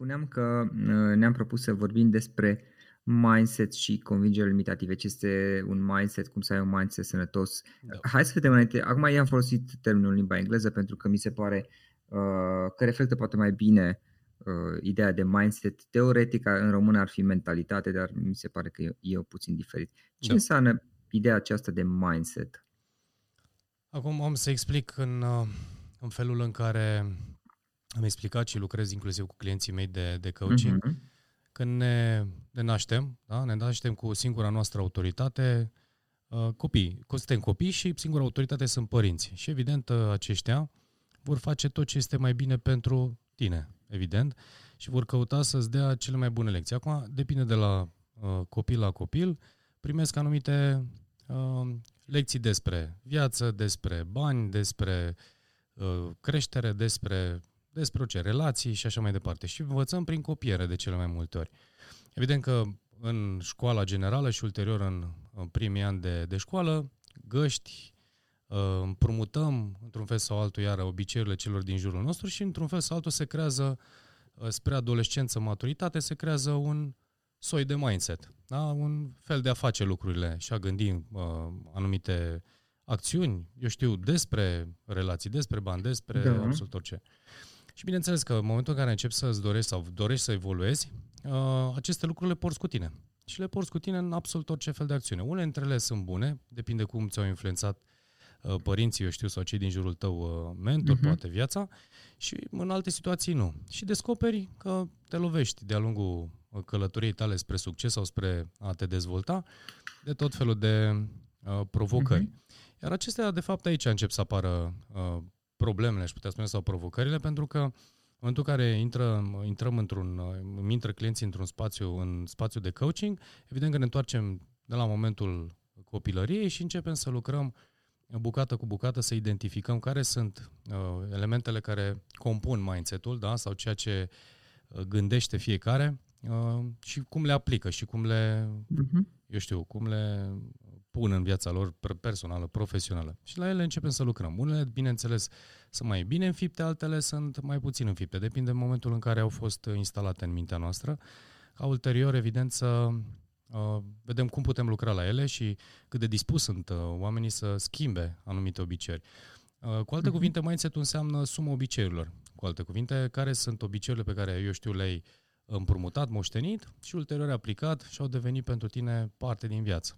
spuneam că uh, ne-am propus să vorbim despre mindset și convingeri limitative. Ce este un mindset, cum să ai un mindset sănătos. Da. Hai să vedem înainte. Acum i-am folosit termenul în limba engleză pentru că mi se pare uh, că reflectă poate mai bine uh, ideea de mindset. Teoretic în română ar fi mentalitate, dar mi se pare că e, e puțin diferit. Ce da. înseamnă ideea aceasta de mindset? Acum am să explic în, uh, în felul în care am explicat și lucrez inclusiv cu clienții mei de, de coaching. Uh-huh. Când ne, ne naștem, da? ne naștem cu singura noastră autoritate, uh, copii. Suntem copii și singura autoritate sunt părinți. Și evident uh, aceștia vor face tot ce este mai bine pentru tine, evident, și vor căuta să-ți dea cele mai bune lecții. Acum depinde de la uh, copil la copil, primesc anumite uh, lecții despre viață, despre bani, despre uh, creștere, despre despre ce, relații și așa mai departe. Și învățăm prin copiere de cele mai multe ori. Evident că în școala generală și ulterior în, în primii ani de, de școală, găști, uh, împrumutăm într-un fel sau altul iară obiceiurile celor din jurul nostru și într-un fel sau altul se creează uh, spre adolescență, maturitate, se creează un soi de mindset, da? un fel de a face lucrurile și a gândi uh, anumite acțiuni, eu știu, despre relații, despre bani, despre da. absolut orice. Și bineînțeles că în momentul în care începi să-ți dorești sau dorești să evoluezi, uh, aceste lucruri le porți cu tine. Și le porți cu tine în absolut orice fel de acțiune. Unele dintre ele sunt bune, depinde cum ți-au influențat uh, părinții, eu știu, sau cei din jurul tău, uh, mentor, uh-huh. poate viața, și în alte situații nu. Și descoperi că te lovești de-a lungul călătoriei tale spre succes sau spre a te dezvolta de tot felul de uh, provocări. Uh-huh. Iar acestea, de fapt, aici încep să apară uh, problemele, aș putea spune, sau provocările, pentru că în momentul în care intră, intrăm într-un, intră clienții într-un spațiu, în spațiu de coaching, evident că ne întoarcem de la momentul copilăriei și începem să lucrăm bucată cu bucată, să identificăm care sunt uh, elementele care compun mindset-ul, da? sau ceea ce uh, gândește fiecare uh, și cum le aplică și cum le, uh-huh. eu știu, cum le pun în viața lor personală, profesională. Și la ele începem să lucrăm. Unele, bineînțeles, sunt mai bine înfipte, altele sunt mai puțin înfipte. Depinde de momentul în care au fost instalate în mintea noastră. Ca ulterior, evident, să uh, vedem cum putem lucra la ele și cât de dispus sunt uh, oamenii să schimbe anumite obiceiuri. Uh, cu alte uh-huh. cuvinte, mindset-ul înseamnă suma obiceiurilor. Cu alte cuvinte, care sunt obiceiurile pe care, eu știu, le-ai împrumutat, moștenit și ulterior aplicat și au devenit pentru tine parte din viață.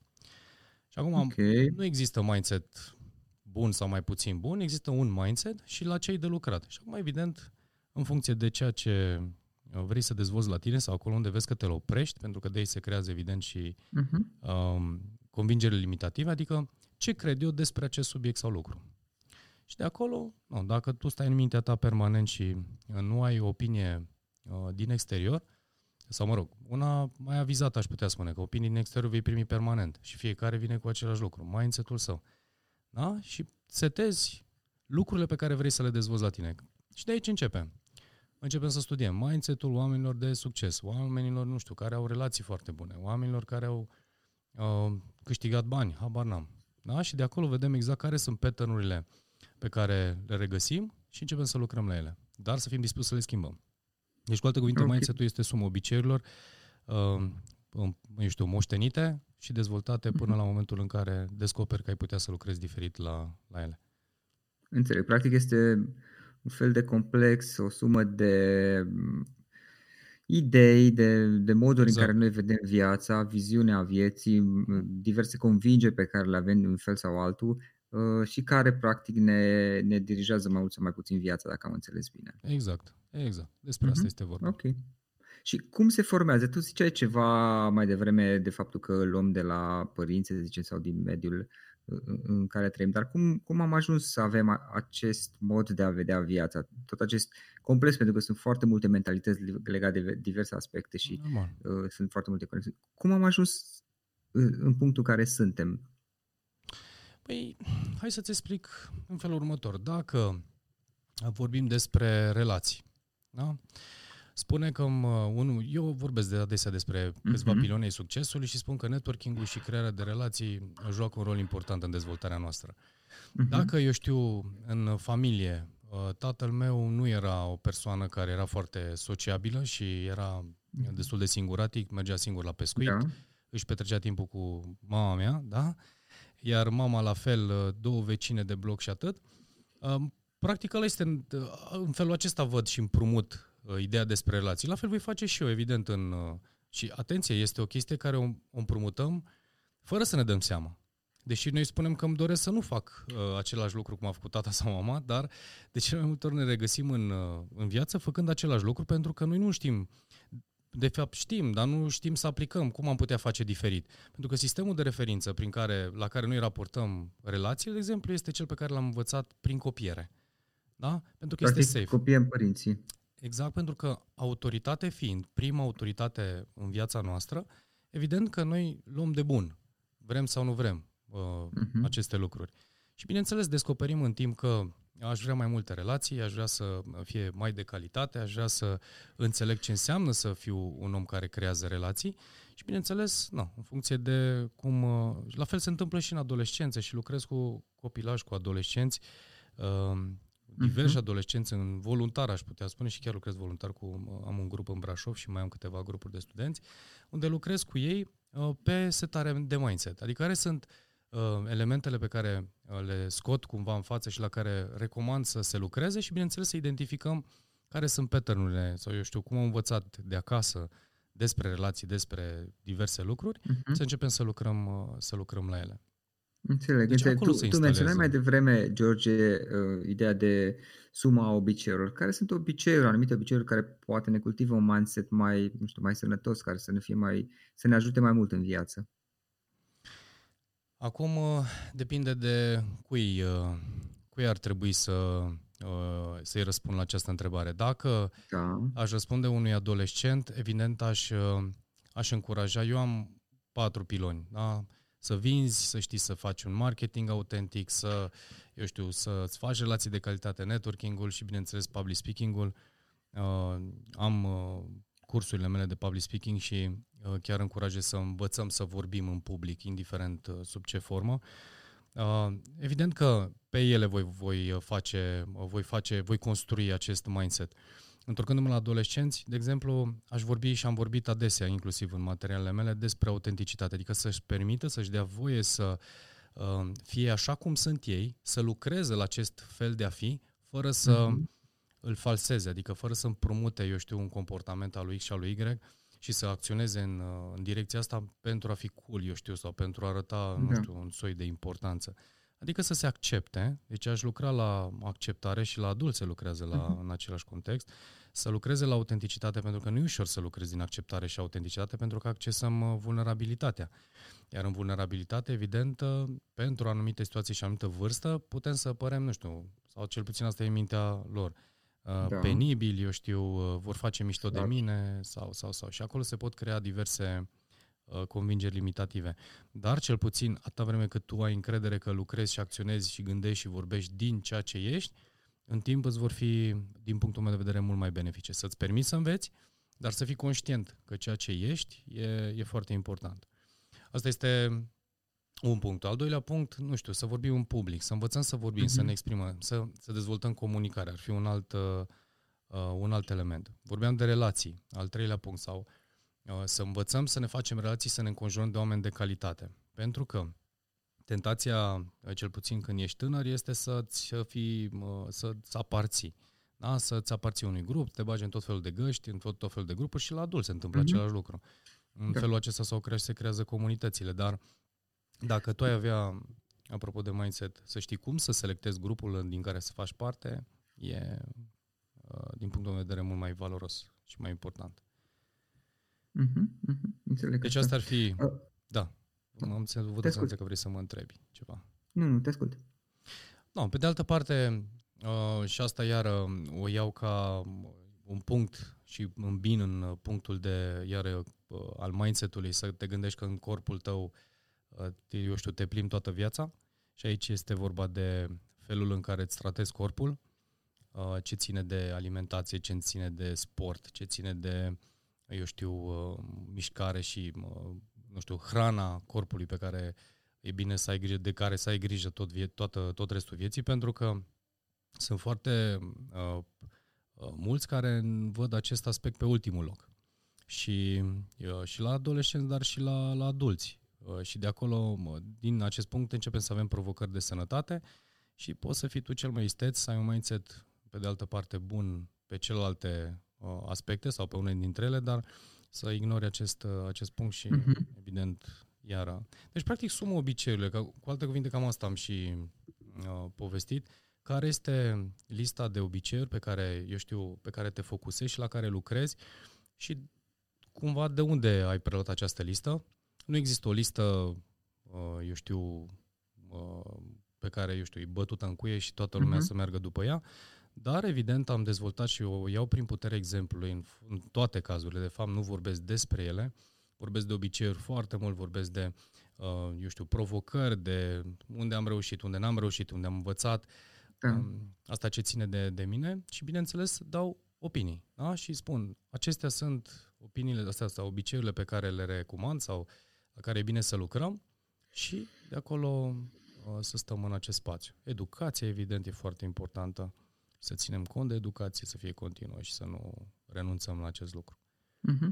Și acum okay. nu există mindset bun sau mai puțin bun, există un mindset și la ce de lucrat. Și acum, evident, în funcție de ceea ce vrei să dezvolți la tine sau acolo unde vezi că te oprești, pentru că de aici se creează, evident, și uh-huh. um, convingere limitative, adică ce cred eu despre acest subiect sau lucru. Și de acolo, nu, dacă tu stai în mintea ta permanent și nu ai o opinie uh, din exterior, sau mă rog, una mai avizată aș putea spune, că opinii din exterior vei primi permanent și fiecare vine cu același lucru, mindset-ul său. Da? Și setezi lucrurile pe care vrei să le dezvolți la tine. Și de aici începem. Începem să studiem mindset-ul oamenilor de succes, oamenilor, nu știu, care au relații foarte bune, oamenilor care au uh, câștigat bani, habar n-am. Da? Și de acolo vedem exact care sunt pattern pe care le regăsim și începem să lucrăm la ele. Dar să fim dispuși să le schimbăm. Deci, cu alte cuvinte, okay. mindset-ul este suma obiceiurilor, uh, eu știu, moștenite și dezvoltate până mhm. la momentul în care descoperi că ai putea să lucrezi diferit la, la ele. Înțeleg. Practic este un fel de complex, o sumă de mm, idei, de, de moduri exact. în care noi vedem viața, viziunea vieții, diverse convingeri pe care le avem în fel sau altul uh, și care practic ne, ne dirigează mai mult sau mai puțin viața, dacă am înțeles bine. Exact, exact. Despre uh-huh. asta este vorba. Ok. Și cum se formează? Tu ziceai ceva mai devreme de faptul că îl luăm de la părinți, să zicem, sau din mediul uh, în care trăim, dar cum, cum am ajuns să avem acest mod de a vedea viața, tot acest complex, pentru că sunt foarte multe mentalități legate de diverse aspecte și uh, sunt foarte multe conexiuni. Cum am ajuns uh, în punctul care suntem? Păi, hai să-ți explic în felul următor. Dacă vorbim despre relații, da? Uh, spune că un, eu vorbesc de adesea despre câțiva uh-huh. piloni ai succesului și spun că networking-ul și crearea de relații joacă un rol important în dezvoltarea noastră. Uh-huh. Dacă, eu știu, în familie Uh, tatăl meu nu era o persoană care era foarte sociabilă și era mhm. destul de singuratic, mergea singur la pescuit, da. își petrecea timpul cu mama mea, da? Iar mama la fel, uh, două vecine de bloc și atât. Practic ăla este, în felul acesta văd și împrumut ideea despre relații. La fel voi face și eu, evident, în... Și atenție, este o chestie care o împrumutăm fără să ne dăm seama. Deși noi spunem că îmi doresc să nu fac uh, același lucru cum a făcut tata sau mama, dar de cele mai multe ori ne regăsim în, uh, în viață făcând același lucru pentru că noi nu știm, de fapt știm, dar nu știm să aplicăm cum am putea face diferit. Pentru că sistemul de referință prin care, la care noi raportăm relațiile, de exemplu, este cel pe care l-am învățat prin copiere. Da? Pentru că Practic, este safe. Copiem părinții. Exact, pentru că autoritate fiind prima autoritate în viața noastră, evident că noi luăm de bun, vrem sau nu vrem uh, uh-huh. aceste lucruri. Și bineînțeles, descoperim în timp că aș vrea mai multe relații, aș vrea să fie mai de calitate, aș vrea să înțeleg ce înseamnă să fiu un om care creează relații și bineînțeles, nu, în funcție de cum... Uh, la fel se întâmplă și în adolescență și lucrez cu copilași, cu adolescenți, uh, diversi uh-huh. adolescenți în voluntar, aș putea spune, și chiar lucrez voluntar cu... Am un grup în Brașov și mai am câteva grupuri de studenți, unde lucrez cu ei pe setare de mindset. Adică care sunt uh, Uh, elementele pe care uh, le scot cumva în față și la care recomand să se lucreze și, bineînțeles, să identificăm care sunt pattern sau, eu știu, cum am învățat de acasă despre relații, despre diverse lucruri, uh-huh. să începem să lucrăm, uh, să lucrăm la ele. Înțeleg. Deci, tu, tu menționai mai devreme, George, uh, ideea de suma obiceiurilor. Care sunt obiceiuri, anumite obiceiuri care poate ne cultivă un mindset mai, nu știu, mai sănătos, care să ne fie mai, să ne ajute mai mult în viață? Acum uh, depinde de cui, uh, cui ar trebui să, uh, să-i răspund la această întrebare. Dacă da. aș răspunde unui adolescent, evident aș, aș încuraja, eu am patru piloni, da? să vinzi, să știi să faci un marketing autentic, să, eu știu, să-ți faci relații de calitate, networking-ul și, bineînțeles, public speaking-ul. Uh, am uh, cursurile mele de public speaking și uh, chiar încurajez să învățăm să vorbim în public, indiferent uh, sub ce formă. Uh, evident că pe ele voi, voi face, voi face, voi construi acest mindset. Întorcându-mă la adolescenți, de exemplu, aș vorbi și am vorbit adesea, inclusiv în materialele mele, despre autenticitate, adică să-și permită, să-și dea voie să fie așa cum sunt ei, să lucreze la acest fel de a fi, fără să mm-hmm îl falseze, adică fără să împrumute, eu știu, un comportament al lui X și al lui Y și să acționeze în, uh, în direcția asta pentru a fi cool, eu știu, sau pentru a arăta, da. nu știu, un soi de importanță. Adică să se accepte, deci aș lucra la acceptare și la adulți se lucrează la, uh-huh. în același context, să lucreze la autenticitate, pentru că nu e ușor să lucrezi din acceptare și autenticitate, pentru că accesăm uh, vulnerabilitatea. Iar în vulnerabilitate, evident, uh, pentru anumite situații și anumită vârstă, putem să părem, nu știu, sau cel puțin asta e mintea lor, Uh, da. penibili, eu știu, uh, vor face mișto exact. de mine sau, sau, sau. Și acolo se pot crea diverse uh, convingeri limitative. Dar cel puțin atâta vreme cât tu ai încredere că lucrezi și acționezi și gândești și vorbești din ceea ce ești, în timp îți vor fi, din punctul meu de vedere, mult mai benefice. Să-ți permiți să înveți, dar să fii conștient că ceea ce ești e, e foarte important. Asta este un punct. Al doilea punct, nu știu, să vorbim în public, să învățăm să vorbim, uh-huh. să mhm. ne exprimăm, să, să dezvoltăm comunicarea. Ar fi un alt, uh, uh, un alt element. Vorbeam de relații, al treilea punct, sau uh, să învățăm să ne facem relații, să ne înconjurăm de oameni de calitate. Pentru că tentația, uh, cel puțin când ești tânăr, este să-ți fii, uh, să-ți aparții. Da? Să-ți aparții unui grup, te bagi în tot felul de găști, în tot, tot felul de grupuri și la adult se întâmplă uh-huh. același lucru. În da. felul acesta sau crește, se creează comunitățile, dar uh, dacă tu ai avea, apropo de mindset, să știi cum să selectezi grupul din care să faci parte, e, uh, din punctul meu de vedere, mult mai valoros și mai important. Mm-hmm, mm-hmm, înțeleg deci asta ar fi... Uh, da. Am înțeles, văd că vrei să mă întrebi ceva. Nu, nu, te ascult. No, pe de altă parte, uh, și asta iar o iau ca un punct și îmbin în punctul de, iar uh, al mindset-ului, să te gândești că în corpul tău uh, eu știu, te plimbi toată viața și aici este vorba de felul în care îți tratezi corpul, uh, ce ține de alimentație, ce ține de sport, ce ține de, eu știu, uh, mișcare și, uh, nu știu, hrana corpului pe care e bine să ai grijă, de care să ai grijă tot, vie- toată, tot restul vieții, pentru că sunt foarte uh, uh, mulți care văd acest aspect pe ultimul loc. Și, uh, și la adolescenți, dar și la, la adulți. Uh, și de acolo, din acest punct, începem să avem provocări de sănătate și poți să fii tu cel mai isteț, să ai un mindset, pe de altă parte, bun pe celelalte uh, aspecte sau pe unele dintre ele, dar să ignori acest, uh, acest punct și, uh-huh. evident, iara. Deci, practic, sumă obiceiurile, că, cu alte cuvinte, cam asta am și uh, povestit, care este lista de obiceiuri pe care, eu știu, pe care te focusezi și la care lucrezi și cumva de unde ai preluat această listă. Nu există o listă, uh, eu știu, uh, pe care, eu știu, e bătută în cuie și toată lumea uh-huh. să meargă după ea, dar evident am dezvoltat și o iau prin putere exemplului în, în toate cazurile, de fapt nu vorbesc despre ele, vorbesc de obiceiuri foarte mult, vorbesc de, uh, eu știu, provocări, de unde am reușit, unde n-am reușit, unde am învățat, da. um, asta ce ține de, de mine și, bineînțeles, dau opinii da? și spun, acestea sunt opiniile astea sau obiceiurile pe care le recomand sau la care e bine să lucrăm și de acolo uh, să stăm în acest spațiu. Educația, evident, e foarte importantă să ținem cont de educație, să fie continuă și să nu renunțăm la acest lucru. Uh-huh.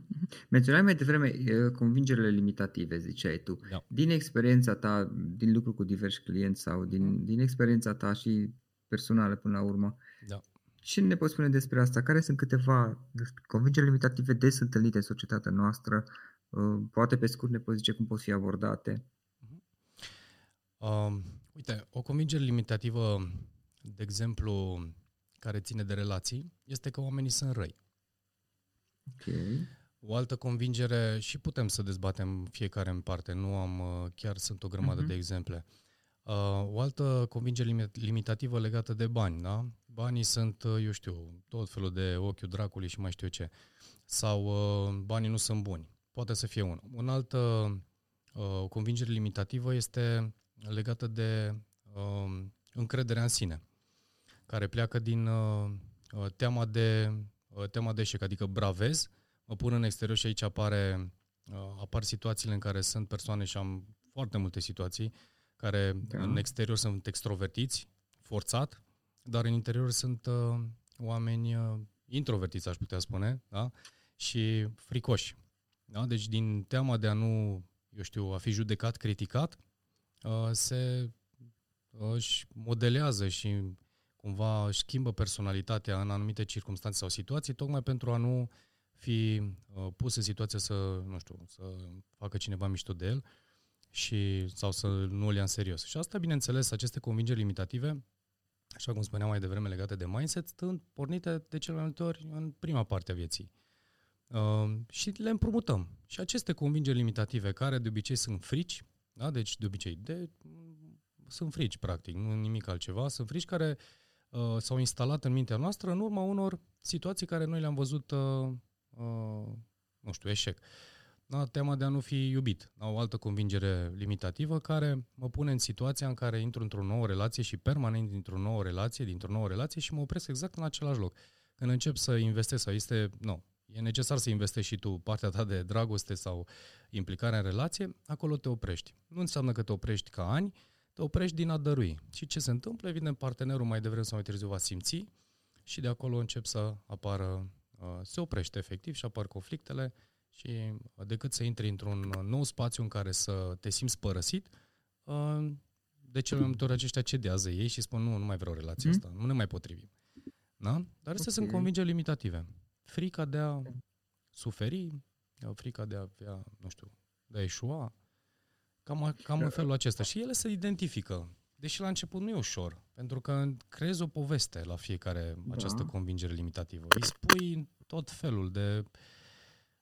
Menționai mai devreme convingerile limitative, ziceai tu. Da. Din experiența ta, din lucru cu diversi clienți sau din, uh-huh. din experiența ta și personală până la urmă, da. ce ne poți spune despre asta? Care sunt câteva convingeri limitative des întâlnite în societatea noastră? Uh, poate pe scurt ne poți zice cum pot fi abordate? Uh-huh. Uh, uite, o convingere limitativă, de exemplu, care ține de relații, este că oamenii sunt răi. Okay. O altă convingere, și putem să dezbatem fiecare în parte, nu am, uh, chiar sunt o grămadă uh-huh. de exemple. Uh, o altă convingere limitativă legată de bani, da? Banii sunt, uh, eu știu, tot felul de ochiul dracului și mai știu eu ce. Sau banii nu sunt buni. Poate să fie unul. Un altă uh, convingere limitativă este legată de uh, încrederea în sine care pleacă din uh, uh, teama de uh, teama de eșec, adică bravez, mă pun în exterior și aici apare, uh, apar situațiile în care sunt persoane și am foarte multe situații care da. în exterior sunt extrovertiți, forțat, dar în interior sunt uh, oameni uh, introvertiți, aș putea spune, da? și fricoși. Da? Deci din teama de a nu, eu știu, a fi judecat, criticat, uh, se uh, își modelează și cumva își schimbă personalitatea în anumite circunstanțe sau situații, tocmai pentru a nu fi uh, pus în situația să, nu știu, să facă cineva mișto de el și, sau să nu îl ia în serios. Și asta, bineînțeles, aceste convingeri limitative, așa cum spuneam mai devreme legate de mindset, stând pornite de cele mai multe ori în prima parte a vieții. Uh, și le împrumutăm. Și aceste convingeri limitative, care de obicei sunt frici, da? deci de obicei de, sunt frici, practic, nu nimic altceva, sunt frici care uh, s-au instalat în mintea noastră în urma unor situații care noi le-am văzut, uh, uh, nu știu, eșec. Da, teama de a nu fi iubit. Da, o altă convingere limitativă care mă pune în situația în care intru într-o nouă relație și permanent dintr-o nouă relație, dintr-o nouă relație și mă opresc exact în același loc. Când încep să investesc sau este, nu, e necesar să investești și tu partea ta de dragoste sau implicare în relație, acolo te oprești. Nu înseamnă că te oprești ca ani, te oprești din a dărui. Și ce se întâmplă? Evident, partenerul mai devreme sau mai târziu va simți și de acolo încep să apară, uh, se oprește efectiv și apar conflictele și uh, decât să intri într-un nou spațiu în care să te simți părăsit, uh, de cele mai multe ori aceștia cedează ei și spun nu, nu mai vreau relația mm. asta, nu ne mai potrivim. Da? Dar astea okay. sunt convingeri limitative. Frica de a suferi, frica de a avea, nu știu, de a eșua, Cam, cam în felul acesta. Și ele se identifică. Deși la început nu e ușor, pentru că creezi o poveste la fiecare da. această convingere limitativă. Îi spui tot felul de...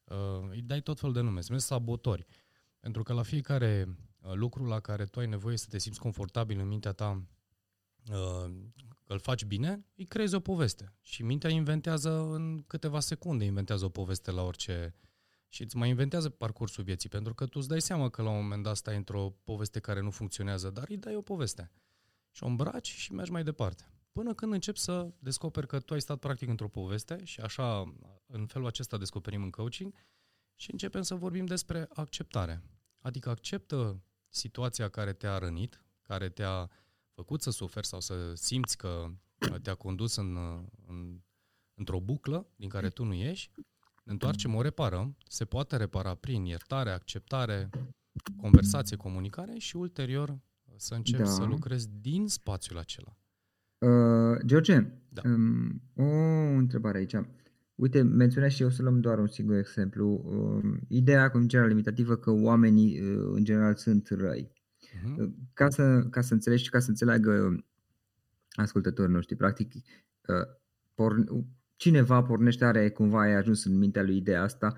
Uh, îi dai tot felul de nume, se numesc sabotori. Pentru că la fiecare uh, lucru la care tu ai nevoie să te simți confortabil în mintea ta, uh, că îl faci bine, îi creezi o poveste. Și mintea inventează în câteva secunde, inventează o poveste la orice, uh, și îți mai inventează parcursul vieții, pentru că tu îți dai seama că la un moment dat stai într-o poveste care nu funcționează, dar îi dai o poveste. Și o îmbraci și mergi mai departe. Până când începi să descoperi că tu ai stat practic într-o poveste și așa, în felul acesta descoperim în coaching și începem să vorbim despre acceptare. Adică acceptă situația care te-a rănit, care te-a făcut să suferi sau să simți că te-a condus în, în, într-o buclă din care tu nu ieși, ne întoarcem, o reparăm, se poate repara prin iertare, acceptare, conversație, comunicare și ulterior să începi da. să lucrezi din spațiul acela. Uh, George, da. um, o întrebare aici. Uite, menționez și eu să luăm doar un singur exemplu. Uh, ideea convingerea limitativă că oamenii uh, în general sunt răi. Uh-huh. Ca, să, ca să înțelegi și ca să înțeleagă ascultătorii noștri, practic, uh, por, cineva pornește, are cumva ai ajuns în mintea lui ideea asta,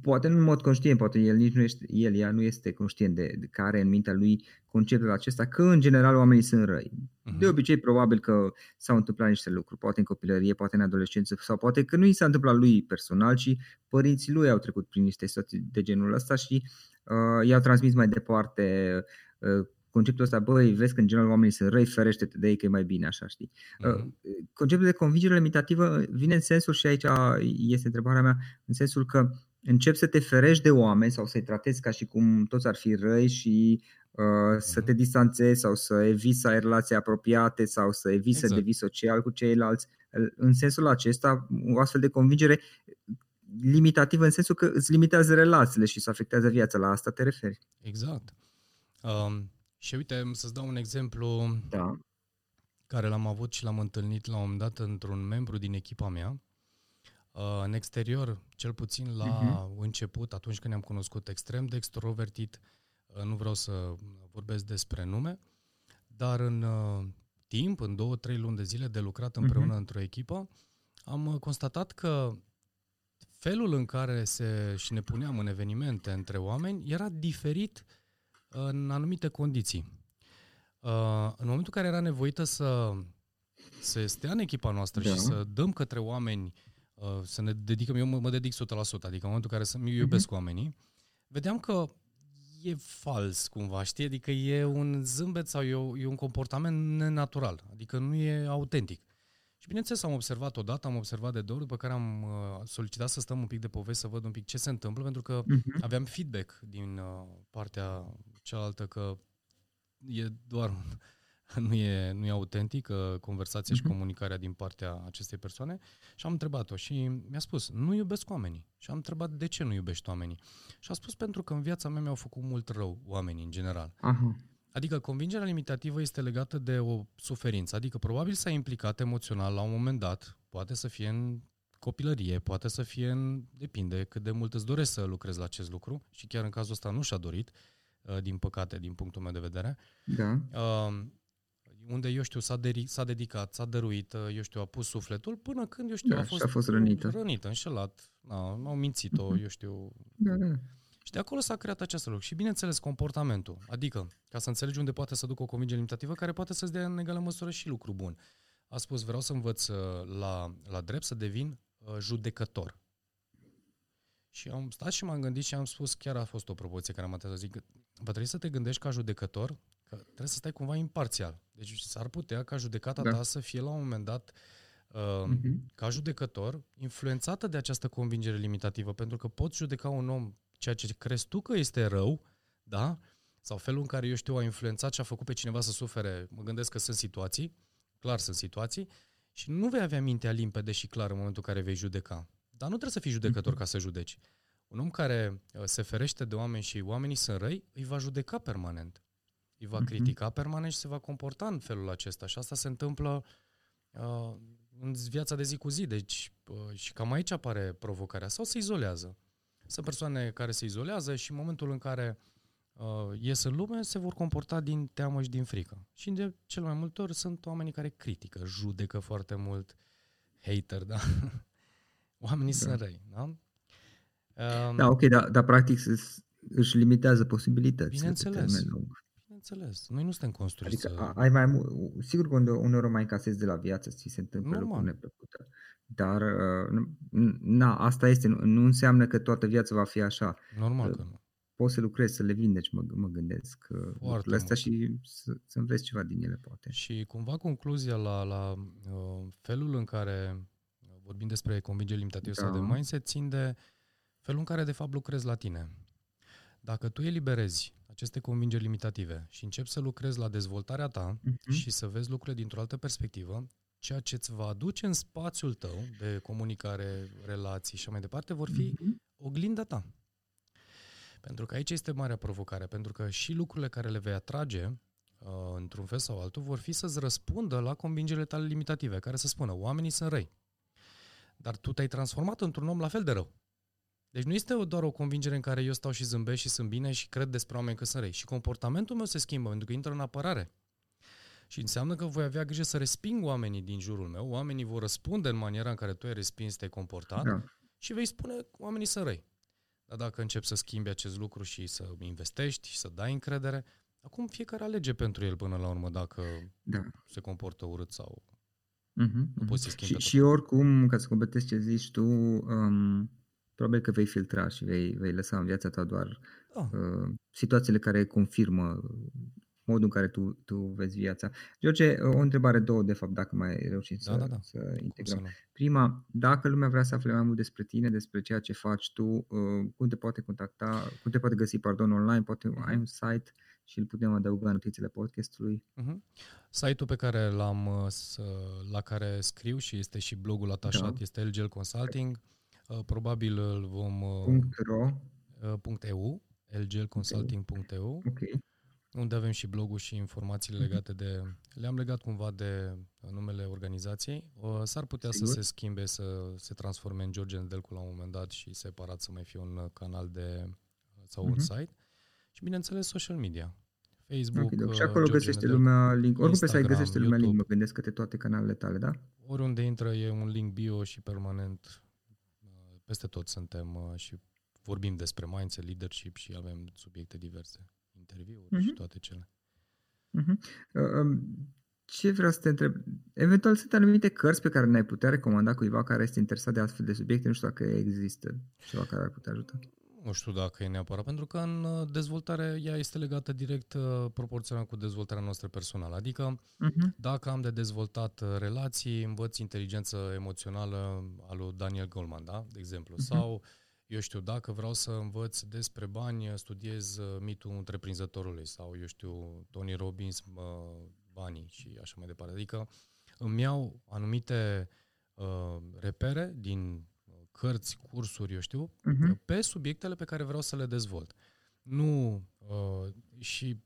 poate nu în mod conștient, poate el nici nu este, el, ea nu este conștient de, de care în mintea lui conceptul acesta, că în general oamenii sunt răi. Uh-huh. De obicei, probabil că s-au întâmplat niște lucruri, poate în copilărie, poate în adolescență, sau poate că nu i s-a întâmplat lui personal, ci părinții lui au trecut prin niște situații de genul ăsta și uh, i-au transmis mai departe uh, conceptul ăsta, băi, vezi că în general oamenii sunt răi, ferește-te de ei că e mai bine așa, știi? Uh-huh. Conceptul de convingere limitativă vine în sensul, și aici este întrebarea mea, în sensul că începi să te ferești de oameni sau să-i tratezi ca și cum toți ar fi răi și uh, să te mhm. distanțezi sau să eviți să ai relații apropiate sau să eviți exact. să devii social cu ceilalți. În sensul acesta, o astfel de convingere limitativă în sensul că îți limitează relațiile și să afectează viața. La asta te referi. Exact. Um, și uite, să-ți dau un exemplu da. care l-am avut și l-am întâlnit la un moment dat într-un membru din echipa mea. Uh, în exterior, cel puțin la uh-huh. început, atunci când ne-am cunoscut extrem de extrovertit, uh, nu vreau să vorbesc despre nume, dar în uh, timp, în două, trei luni de zile de lucrat împreună uh-huh. într-o echipă, am constatat că felul în care se și ne puneam în evenimente între oameni era diferit uh, în anumite condiții. Uh, în momentul în care era nevoită să, să stea în echipa noastră da. și să dăm către oameni, uh, să ne dedicăm, eu mă, mă dedic 100%, adică în momentul în care să, eu iubesc uh-huh. oamenii, vedeam că e fals cumva, știi? Adică e un zâmbet sau e, e un comportament nenatural, adică nu e autentic. Și bineînțeles am observat odată, am observat de două, după care am uh, solicitat să stăm un pic de poveste, să văd un pic ce se întâmplă, pentru că uh-huh. aveam feedback din uh, partea cealaltă că e doar nu e, nu e autentică conversația uh-huh. și mhm. comunicarea din partea acestei persoane și am întrebat-o și mi-a spus, nu iubesc oamenii. Și am întrebat de ce nu iubești oamenii. Și a spus pentru că în viața mea mi-au făcut mult rău oamenii în general. Uh-huh. Adică convingerea limitativă este legată de o suferință, adică probabil s-a implicat emoțional la un moment dat, poate să fie în copilărie, poate să fie în... depinde cât de mult îți dorești să lucrezi la acest lucru și chiar în cazul ăsta nu și-a dorit, uh, din păcate, din punctul meu de vedere. Da. Uh, unde, eu știu, s-a, de- s-a dedicat, s-a dăruit, uh, eu știu, a pus sufletul, până când, eu știu, da, a fost, a fost rănită. rănită, înșelat, na, au mințit-o, uh-huh. eu știu. Da, da. Și de acolo s-a creat acest lucru. Și bineînțeles, comportamentul. Adică, ca să înțelegi unde poate să ducă o convingere limitativă, care poate să-ți dea în egală măsură și lucru bun. A spus, vreau să învăț uh, la, la drept să devin uh, judecător. Și am stat și m-am gândit și am spus, chiar a fost o propoziție care m-a să zic, va trebui să te gândești ca judecător, că trebuie să stai cumva imparțial. Deci s-ar putea ca judecata da. ta să fie la un moment dat uh, uh-huh. ca judecător influențată de această convingere limitativă, pentru că poți judeca un om ceea ce crezi tu că este rău, da? Sau felul în care, eu știu, a influențat și a făcut pe cineva să sufere. Mă gândesc că sunt situații, clar sunt situații, și nu vei avea mintea limpede și clară în momentul în care vei judeca. Dar nu trebuie să fii judecător mhm. ca să judeci. Un om care uh, se ferește de oameni și oamenii sunt răi, îi va judeca permanent. Îi va mhm. critica permanent și se va comporta în felul acesta. Și asta se întâmplă uh, în viața de zi cu zi. Deci, uh, și cam aici apare provocarea. Sau se izolează. Sunt persoane care se izolează și în momentul în care uh, ies în lume se vor comporta din teamă și din frică. Și de cel mai multe ori sunt oamenii care critică, judecă foarte mult, hater, da? Oamenii da. sunt răi, da? Um, da, ok, dar da, practic își limitează posibilitățile Bineînțeles. Bineînțeles. Noi nu suntem construiți adică, să... ai mai mult, sigur că uneori mai încasezi de la viață, ți se întâmplă Normal. lucruri neplăcute. Dar uh, na, asta este, nu, nu înseamnă că toată viața va fi așa. Normal că nu. Poți să lucrezi, să le vindeci, mă, mă gândesc. Foarte astea și să, să înveți ceva din ele, poate. Și cumva concluzia la, la uh, felul în care vorbim despre convingere limitative da. sau de mindset țin de felul în care de fapt lucrezi la tine. Dacă tu eliberezi aceste convingeri limitative și începi să lucrezi la dezvoltarea ta uh-huh. și să vezi lucrurile dintr-o altă perspectivă, ceea ce îți va aduce în spațiul tău de comunicare, relații și mai departe, vor fi mm-hmm. oglinda ta. Pentru că aici este marea provocare, pentru că și lucrurile care le vei atrage, uh, într-un fel sau altul, vor fi să-ți răspundă la convingerile tale limitative, care să spună, oamenii sunt răi. Dar tu te-ai transformat într-un om la fel de rău. Deci nu este doar o convingere în care eu stau și zâmbesc și sunt bine și cred despre oameni că sunt răi. Și comportamentul meu se schimbă pentru că intră în apărare. Și înseamnă că voi avea grijă să resping oamenii din jurul meu, oamenii vor răspunde în maniera în care tu ai respins, te-ai comportat da. și vei spune că oamenii sunt răi. Dar dacă începi să schimbi acest lucru și să investești și să dai încredere, acum fiecare alege pentru el până la urmă dacă da. se comportă urât sau uh-huh, nu poți să schimbi. Și, și oricum, ca să completezi ce zici tu, um, probabil că vei filtra și vei, vei lăsa în viața ta doar oh. uh, situațiile care confirmă modul în care tu, tu vezi viața. George, o întrebare, două, de fapt, dacă mai reușim da, să, da, da. să integrăm. Să Prima, dacă lumea vrea să afle mai mult despre tine, despre ceea ce faci tu, uh, cum te poate contacta, cum te poate găsi, pardon, online, poate uh-huh. ai un site și îl putem adăuga în notițele podcastului. Uh-huh. Site-ul pe care l-am, uh, la care scriu și este și blogul atașat da. este LGL Consulting. Uh, probabil îl vom... .ro .eu lglconsulting.eu okay unde avem și blogul și informațiile mhm. legate de... Le-am legat cumva de numele organizației. S-ar putea Sigur. să se schimbe, să se transforme în George Nedelcu la un moment dat și separat să mai fie un canal de sau uh-huh. un mhm. site. Și bineînțeles social media. Facebook, okay, Și acolo George găsește Nedelcu, lumea link. Oricum pe să găsește lumea link, mă gândesc către toate canalele tale, da? Oriunde intră e un link bio și permanent uh, peste tot suntem uh, și vorbim despre mindset, leadership și avem subiecte diverse interviuri uh-huh. și mhm. toate cele. Uh-huh. Uh, ce vreau să te întreb? Eventual sunt anumite cărți pe care ne-ai putea recomanda cuiva care este interesat de astfel de subiecte? Nu știu dacă există ceva care ar putea ajuta. Nu știu dacă e neapărat, pentru că în uh, dezvoltare ea este legată direct uh, proporțional cu dezvoltarea noastră personală. Adică uh-huh. dacă am de dezvoltat uh, relații, învăț inteligență emoțională al lui Daniel Goleman, da? de exemplu, uh-huh. sau eu știu, dacă vreau să învăț despre bani, studiez uh, mitul întreprinzătorului sau, eu știu, Tony Robbins, banii și așa mai departe. Adică îmi iau anumite uh, repere din uh, cărți, cursuri, eu știu, uh-huh. pe subiectele pe care vreau să le dezvolt. Nu uh, și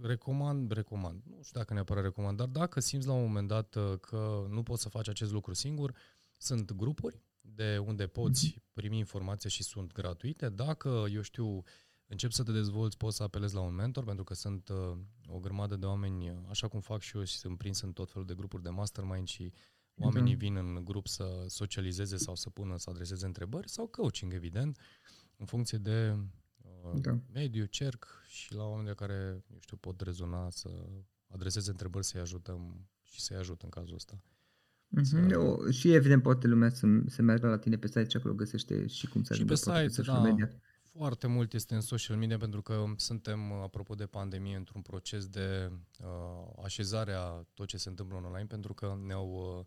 recomand, recomand, nu știu dacă neapărat recomand, dar dacă simți la un moment dat uh, că nu poți să faci acest lucru singur, sunt grupuri de unde poți mhm. primi informație și sunt gratuite. Dacă, eu știu, încep să te dezvolți, poți să apelezi la un mentor, pentru că sunt uh, o grămadă de oameni, așa cum fac și eu, și sunt prins în tot felul de grupuri de mastermind și oamenii da. vin în grup să socializeze sau să pună, să adreseze întrebări sau coaching, evident, în funcție de uh, da. mediu, cerc și la oameni de care, eu știu, pot rezona să adreseze întrebări, să-i ajutăm și să-i ajut în cazul ăsta. Mm-hmm. Să... Și evident poate lumea să, să meargă la tine pe site și acolo găsește și cum să Și pe site, pe da, media. foarte mult este în social media pentru că suntem, apropo de pandemie, într-un proces de uh, așezare a tot ce se întâmplă online pentru că ne-au uh,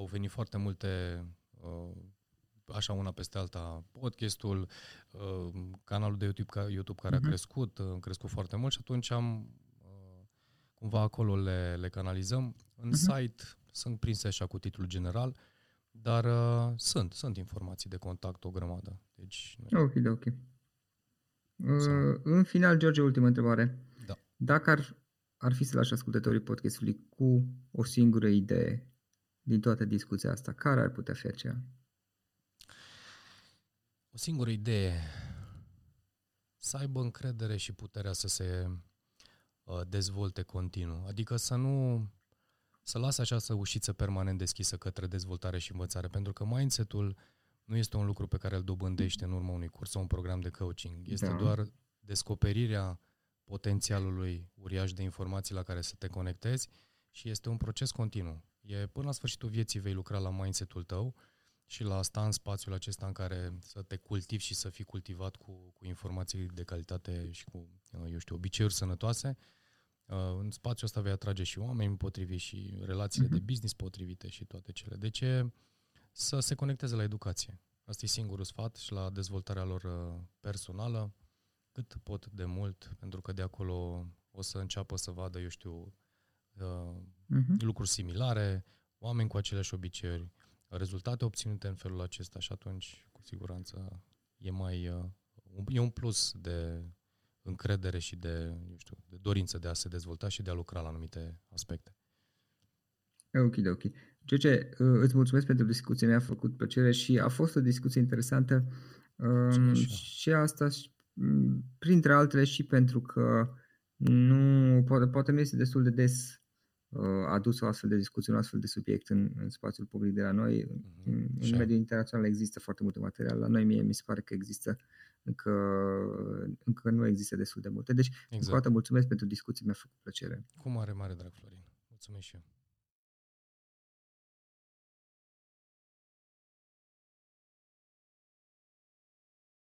au venit foarte multe uh, așa una peste alta, podcastul, uh, canalul de YouTube, YouTube care uh-huh. a mhm. crescut, uh, a crescut foarte mult și atunci am uh, cumva acolo le, le canalizăm. În uh-huh. site sunt prinse așa cu titlul general, dar uh, sunt, sunt informații de contact o grămadă. Deci, ok, da, ok. Uh, în final, George, ultima întrebare. Da. Dacă ar, ar fi să lași ascultătorii podcastului cu o singură idee din toată discuția asta, care ar putea fi aceea? O singură idee. Să aibă încredere și puterea să se uh, dezvolte continuu. Adică să nu să lasă această ușiță permanent deschisă către dezvoltare și învățare, pentru că mindset-ul nu este un lucru pe care îl dobândești în urma unui curs sau un program de coaching. Este da. doar descoperirea potențialului uriaș de informații la care să te conectezi și este un proces continuu. E până la sfârșitul vieții vei lucra la mindset-ul tău și la sta în spațiul acesta în care să te cultivi și să fii cultivat cu, cu informații de calitate și cu, eu știu, obiceiuri sănătoase Uh, în spațiul ăsta vei atrage și oameni potriviți și relațiile uh-huh. de mhm. business potrivite și toate cele. De ce să se conecteze la educație? Asta e singurul sfat și la dezvoltarea lor uh, personală, cât pot de mult, pentru că de acolo o să înceapă să vadă, eu știu, uh, uh-huh. lucruri similare, oameni cu aceleași obiceiuri, rezultate obținute în felul acesta și atunci, cu siguranță, e mai uh, e un plus de încredere și de, eu știu, de dorință de a se dezvolta și de a lucra la anumite aspecte. Ok, ok. George, uh, îți mulțumesc pentru discuție, mi-a făcut plăcere și a fost o discuție interesantă um, și asta printre altele și pentru că nu, poate, poate nu este destul de des uh, adus o astfel de discuție, un astfel de subiect în, în spațiul public de la noi. Mm-hmm. În, în mediul internațional există foarte multe materiale, la noi mie mi se pare că există încă, încă nu există destul de multe. Deci, exact. încă o dată mulțumesc pentru discuție, mi-a făcut plăcere. Cu mare, mare drag, Florin. Mulțumesc și eu.